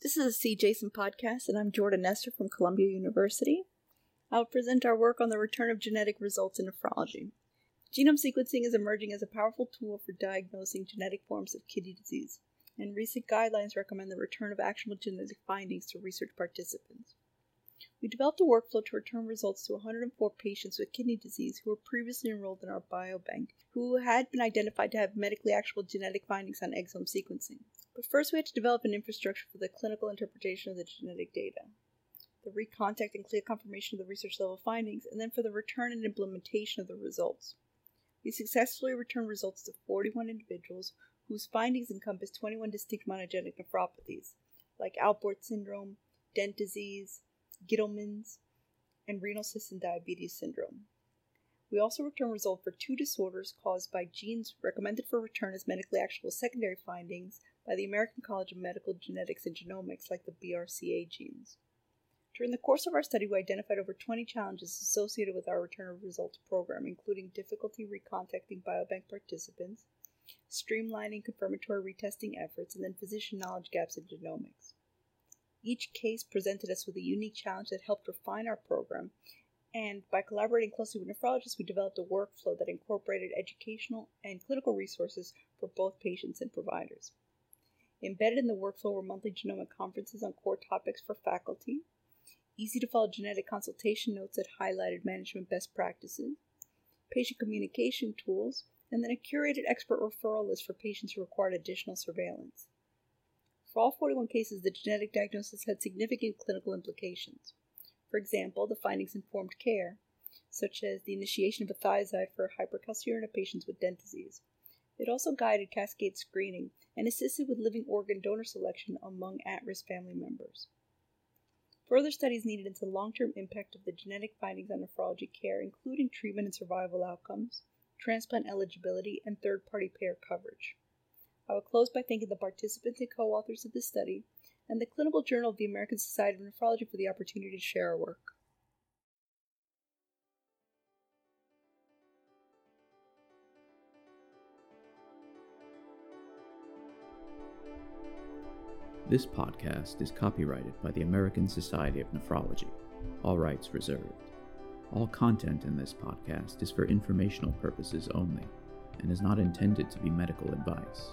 This is a CJASN podcast, and I'm Jordan Nestor from Columbia University. I will present our work on the return of genetic results in nephrology. Genome sequencing is emerging as a powerful tool for diagnosing genetic forms of kidney disease, and recent guidelines recommend the return of actionable genetic findings to research participants. We developed a workflow to return results to 104 patients with kidney disease who were previously enrolled in our biobank, who had been identified to have medically actionable genetic findings on exome sequencing. But first, we had to develop an infrastructure for the clinical interpretation of the genetic data, the recontact and CLIA confirmation of the research level findings, and then for the return and implementation of the results. We successfully returned results to 41 individuals whose findings encompass 21 distinct monogenic nephropathies, like Alport syndrome, Dent disease, Gitelman's, and renal cystic diabetes syndrome. We also return results for two disorders caused by genes recommended for return as medically actionable secondary findings by the American College of Medical Genetics and Genomics, like the BRCA genes. During the course of our study, we identified over 20 challenges associated with our return of results program, including difficulty recontacting biobank participants, streamlining confirmatory retesting efforts, and then physician knowledge gaps in genomics. Each case presented us with a unique challenge that helped refine our program, and by collaborating closely with nephrologists, we developed a workflow that incorporated educational and clinical resources for both patients and providers. Embedded in the workflow were monthly genomic conferences on core topics for faculty, easy to follow genetic consultation notes that highlighted management best practices, patient communication tools, and then a curated expert referral list for patients who required additional surveillance. For all 41 cases, the genetic diagnosis had significant clinical implications. For example, the findings informed care, such as the initiation of a thiazide for hypercalciuria patients with Dent disease. It also guided cascade screening and assisted with living organ donor selection among at risk family members. Further studies needed into the long term impact of the genetic findings on nephrology care, including treatment and survival outcomes, transplant eligibility, and third party payer coverage. I will close by thanking the participants and co authors of this study and the Clinical Journal of the American Society of Nephrology for the opportunity to share our work. This podcast is copyrighted by the American Society of Nephrology, all rights reserved. All content in this podcast is for informational purposes only and is not intended to be medical advice.